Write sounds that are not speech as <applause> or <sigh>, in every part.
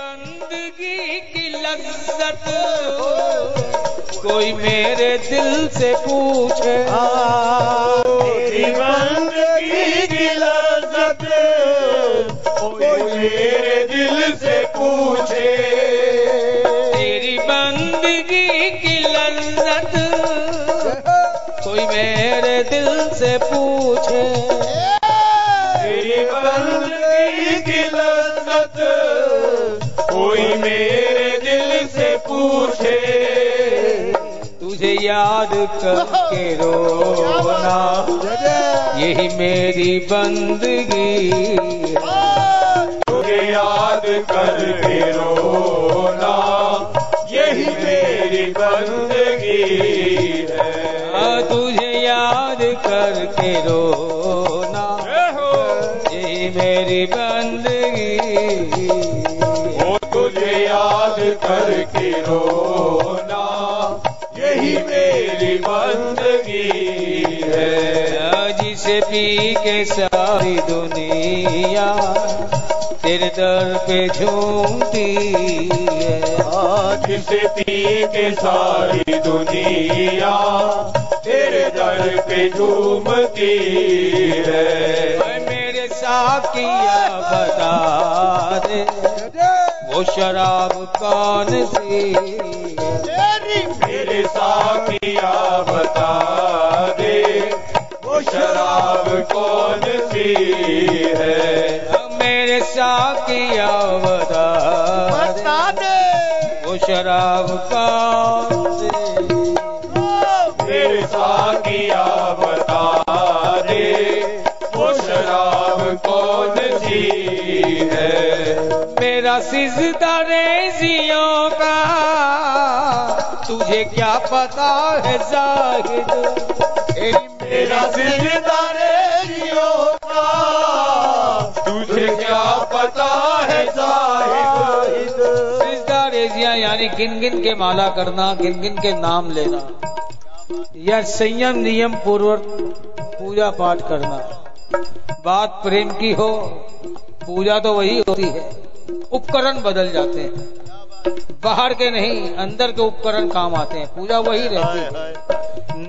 बंदगी की लज्जत। कोई मेरे दिल से पूछे। तेरी बंदगी की लज्जत। कोई मेरे दिल से पूछे। तेरी बंदगी की लज्जत। कोई मेरे दिल से पूछे। तुझे याद करके <laughs> रोना यही मेरी बंदगी। तुझे याद करके रोना यही मेरी बंदगी है। तुझे याद करके रोना यही मेरी बंदगी। तुझे याद करके रोना यही मेरी बंदगी है। जिसे पी के सारी दुनिया तेरे दर पे झूमती है। जिसे पी के सारी दुनिया तेरे दर पे झूमती है। मेरे साकिया बता दे। वो शराब कौन सी है? मेरे साकिया बता दे वो शराब कौन सी है? मेरे साकिया बता दे वो शराब कौन सी मेरे साकिया बता दे वो शराब कौन सी है? मेरा सिजदा रेजियों का तुझे क्या पता है जाहिद मेरा सिजदारे जियो का। तुझे क्या पता है जाहिद सिजदा रेजिया यानी गिन गिन के माला करना गिन गिन के नाम लेना। या संयम नियम पूर्वक पूजा पाठ करना। बात प्रेम की हो पूजा तो वही होती है। उपकरण बदल जाते हैं। बाहर के नहीं अंदर के उपकरण काम आते हैं। पूजा वही रहती है।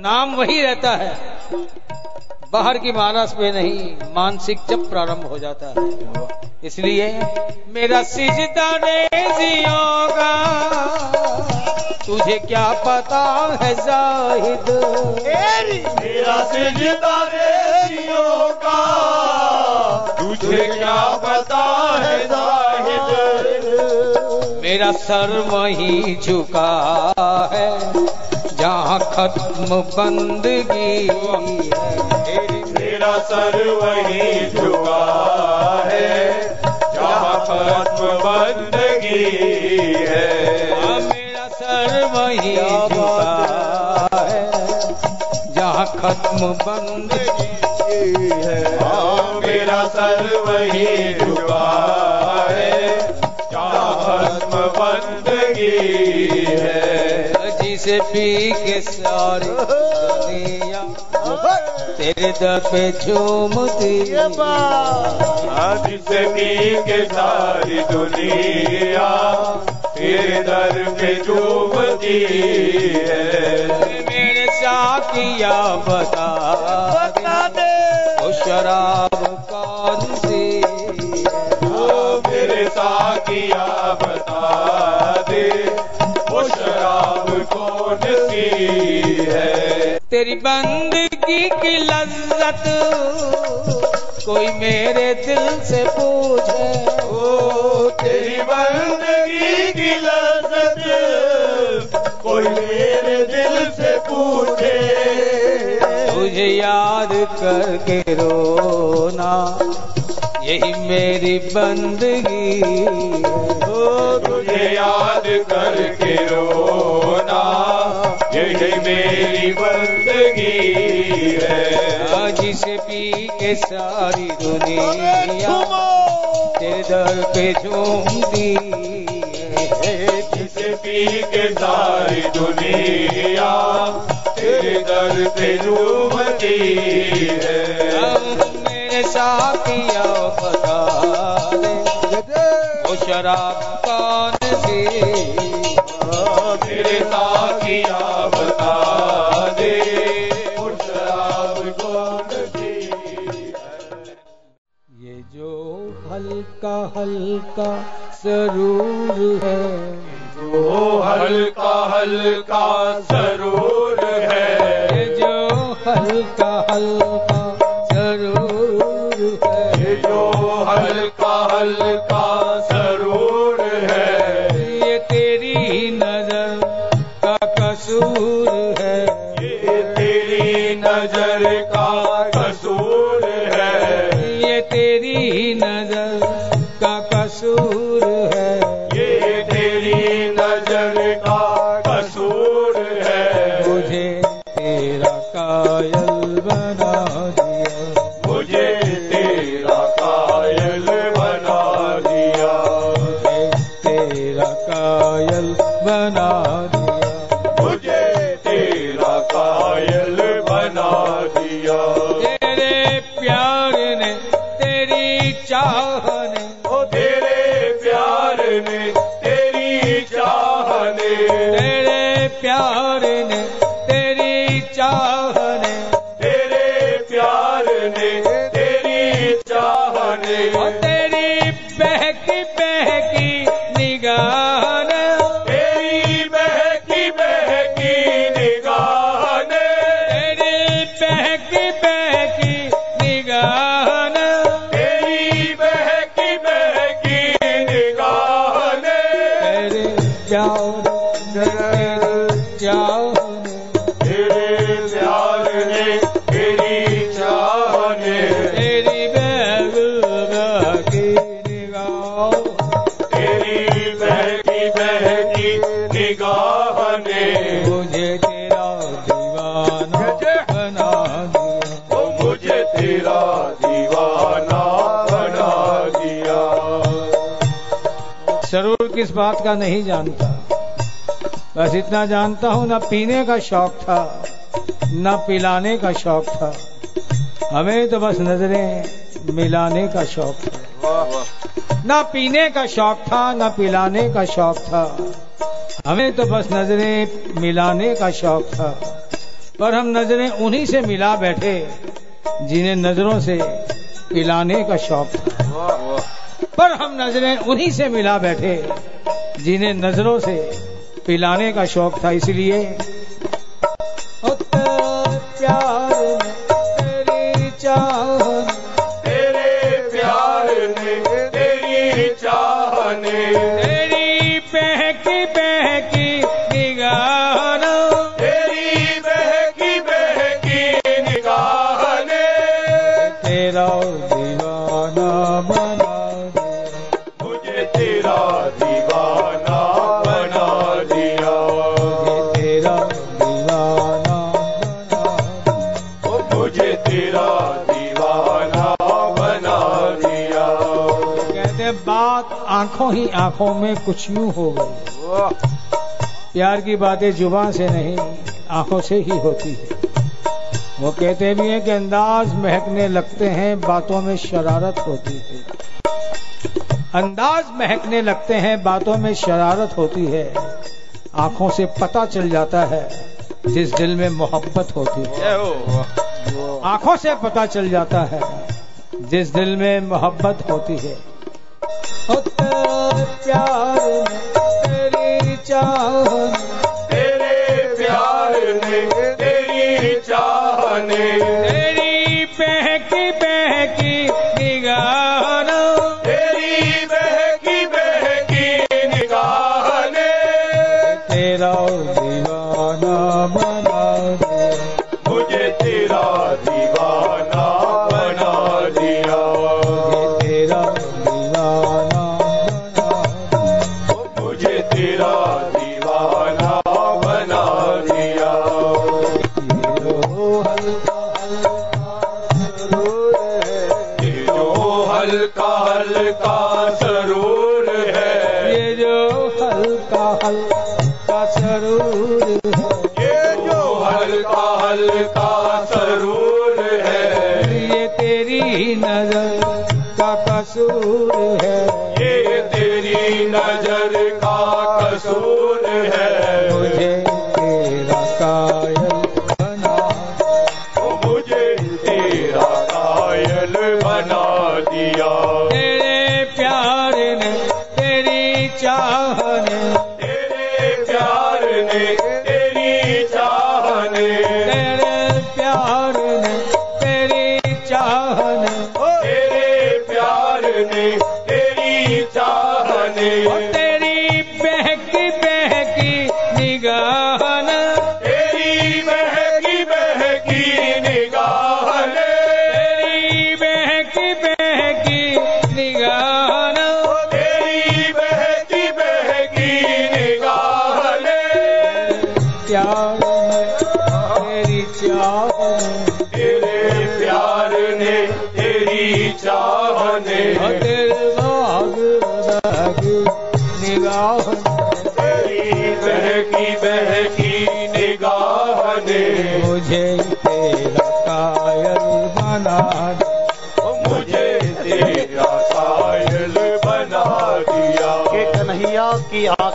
नाम वही रहता है। बाहर की मानस में नहीं मानसिक जब प्रारंभ हो जाता है। इसलिए मेरा सिजदा रेजियों का तुझे क्या पता है जाहिद? मेरा सिजदारे जियो का तुझे क्या पता है जाहिद? मेरा सर वहीं झुका है जहाँ खत्म बंदगी है। मेरा सर वही झुका है जहाँ खत्म बंदगी है। हाँ, मेरा सर वहीं झुका है? जहाँ खत्म बंदगी हाँ, मेरा सर वही झुका है खत्म बंदगी है। जिसे पी के सारी दुनिया तेरे दर पे झूमती आज से पी के सारी दुनिया तेरे दर पे झूमती है। मेरे साकिया बता बता दे। शराब कौन कौन सी है? तेरी बंदगी की लज्जत कोई मेरे दिल से पूछे ओ तेरी बंदगी की लज्जत कोई मेरे दिल से पूछे। तुझे याद करके रोना यही मेरी बंदगी। ओ, तुझे याद करके रोना, यही मेरी बंदगी है। आज से पी के सारी दुनिया तेरे दर पे झूमती जिसे पी के सारी दुनिया तेरे दर पे झूमती है। मेरे साथिया बता दे वो शराब कौन सी। मेरे साथिया बता दे ये जो हल्का हल्का सरूर है। जो हल्का हल्का सरूर किस बात का नहीं जानता। बस इतना जानता हूँ, ना पीने का शौक था, न पिलाने का शौक था। हमें तो बस नज़रें मिलाने का शौक था। न पीने का शौक था, न पिलाने का शौक था। हमें तो बस नज़रें मिलाने का शौक था। पर हम नज़रें उन्हीं से मिला बैठे, जिन्हें नज़रों से पिलाने का शौक था। पर हम नज़रें उन्हीं से मिला बैठे, जिन्हें नज़रों से पिलाने का शौक था इसलिए। प्यार। आँखों ही आँखों में कुछ यूँ हो गई। प्यार की बातें ज़ुबान से नहीं आँखों से ही होती है। वो कहते भी हैं कि अंदाज महकने लगते हैं बातों में शरारत होती है। अंदाज महकने लगते हैं बातों में शरारत होती है। आँखों से पता चल जाता है जिस दिल में मोहब्बत होती है। आँखों से पता चल जाता है जिस दिल में मोहब्बत होती है। प्यार में तेरी चाह में। दिया ओ कसूर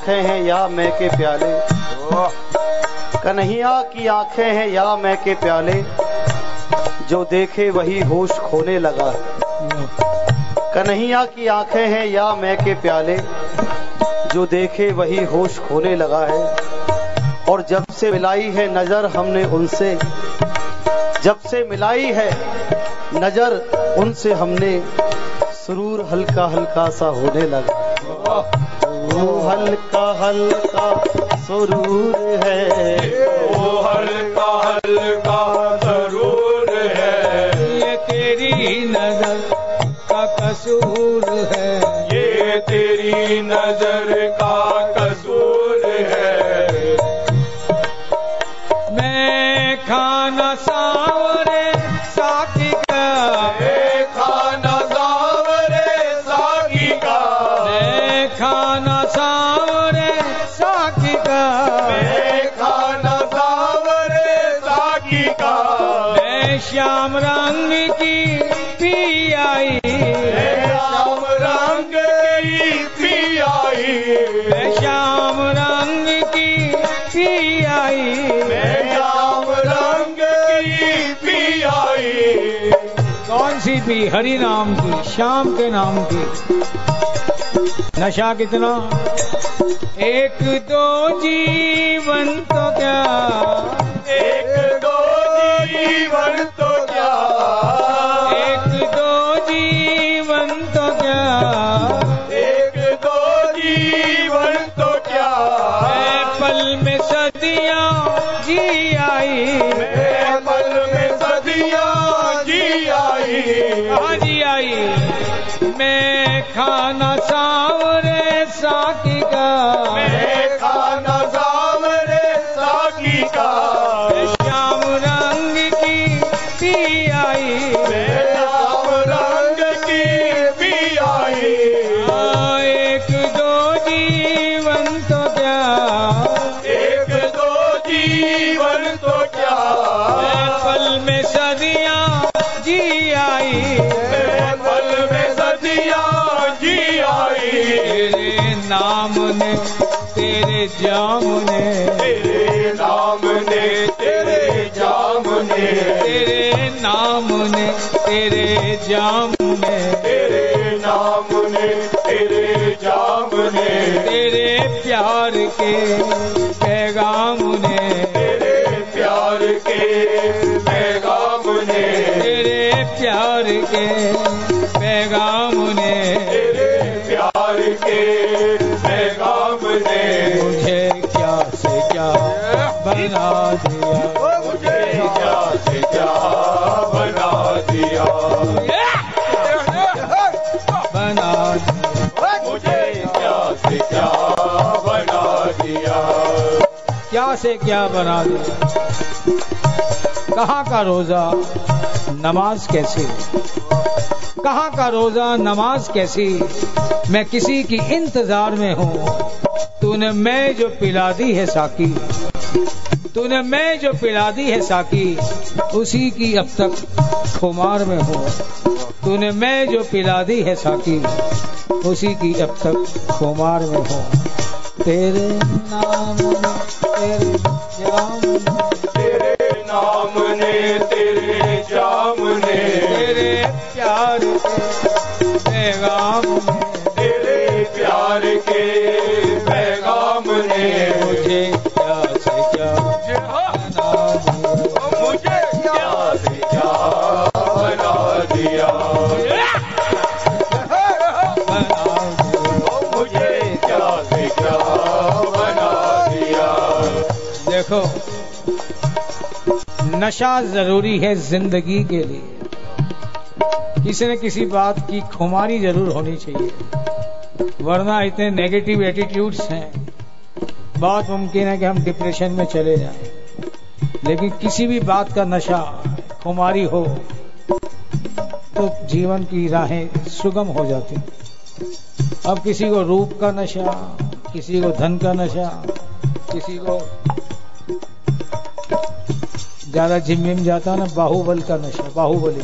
आँखें हैं या मैं के प्याले। कन्हैया की आँखें हैं या मैं के प्याले। जो देखे वही होश खोने लगा। है कन्हैया की आँखें हैं या मैं के प्याले। जो देखे वही होश खोने लगा है। और जब से मिलाई है नज़र हमने उनसे। जब से मिलाई है नज़र उनसे हमने। सुरूर हल्का हल्का सा होने लगा। वो हल्का हल्का सुरूर है। वो हल्का हल्का ज़रूर है। ये तेरी नज़र का कसूर है। ये तेरी नज़र का पी हरि नाम की श्याम के नाम की। नशा कितना? एक दो जीवन तो क्या? एक दो जीवन तो क्या? एक दो जीवन तो क्या? एक दो जीवन तो क्या? पल में सदियाँ जी मैं खाना सावरे साकी का। नाम ने तेरे जाम ने तेरे नाम ने तेरे जाम ने तेरे नाम ने तेरे जाम ने तेरे नाम ने तेरे जाम ने तेरे प्यार के पैगाम ने तेरे प्यार के पैगाम ने तेरे प्यार के पैगाम ने तेरे प्यार के बना दिया मुझे क्या से क्या बना दिया बना दिया मुझे क्या बना दिया क्या से क्या बना दिया कहाँ का रोजा नमाज़ कैसी? कहाँ का रोजा नमाज़ कैसी? मैं किसी की इंतज़ार में हूँ। तूने मैं जो पिला दी है साकी। तूने मैं जो पिला दी है साकी उसी की अब तक खुमार में हो। तूने मैं जो पिला दी है साकी उसी की अब तक खुमार में हो। तेरे नाम में तेरे जाम तेरे नाम ने तेरे जाम ने तेरे प्यार के पैगाम देखो, नशा ज़रूरी है ज़िंदगी के लिए। किसी न किसी बात की खुमारी ज़रूर होनी चाहिए। वरना इतने नेगेटिव एटीट्यूड्स हैं। बहुत मुमकिन है कि हम डिप्रेशन में चले जाएँ। लेकिन किसी भी बात का नशा, खुमारी हो तो जीवन की राहें सुगम हो जाती। अब किसी को रूप का नशा, किसी को धन का नशा, किसी को ज़्यादा जिम जाता ना, बाहुबल का नशा, बाहुबली।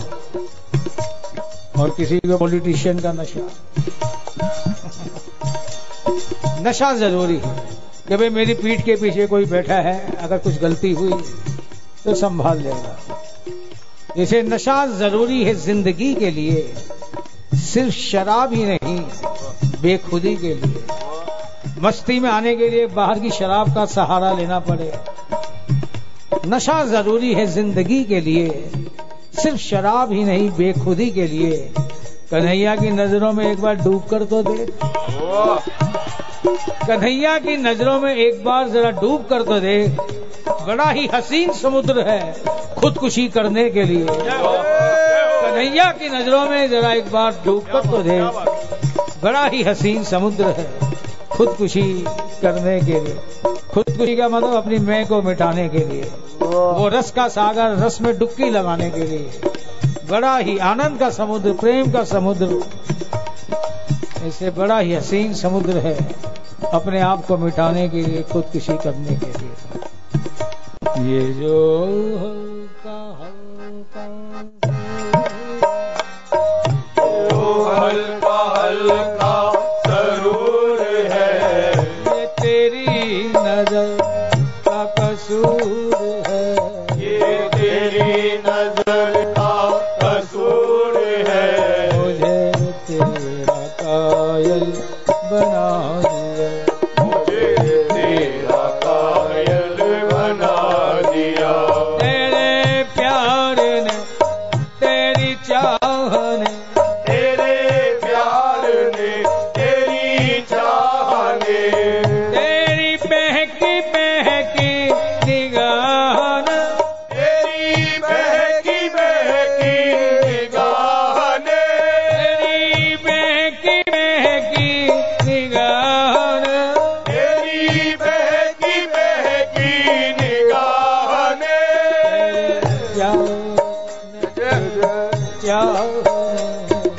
और किसी को पॉलिटिशियन का नशा। <laughs> नशा ज़रूरी है। कि भाई मेरी पीठ के पीछे कोई बैठा है, अगर कुछ गलती हुई तो संभाल लेगा। जैसे नशा ज़रूरी है ज़िंदगी के लिए, सिर्फ़ शराब ही नहीं, बेखुदी के लिए। मस्ती में आने के लिए बाहर की शराब का सहारा लेना पड़े। नशा ज़रूरी है ज़िंदगी के लिए, सिर्फ़ शराब ही नहीं, बेखुदी के लिए। कन्हैया की नज़रों में एक बार डूब कर तो देख। कन्हैया की नज़रों में एक बार जरा डूब कर तो देख। बड़ा ही हसीन समुद्र है खुदकुशी करने के लिए। कन्हैया की नज़रों में जरा एक बार डूब कर तो देख। बड़ा ही हसीन समुद्र है खुदकुशी करने के लिए। खुदकुशी का मतलब अपनी मैं को मिटाने के लिए। वो रस का सागर रस में डुबकी लगाने के लिए। बड़ा ही आनंद का समुद्र प्रेम का समुद्र। ऐसे बड़ा ही हसीन समुद्र है अपने आप को मिटाने के लिए खुदकुशी करने के लिए। ये जो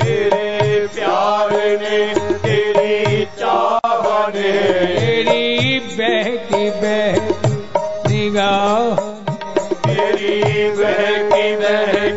तेरे प्यार ने तेरी ने तेरी बहकी बहकी निगाह तेरी बहकी बहकी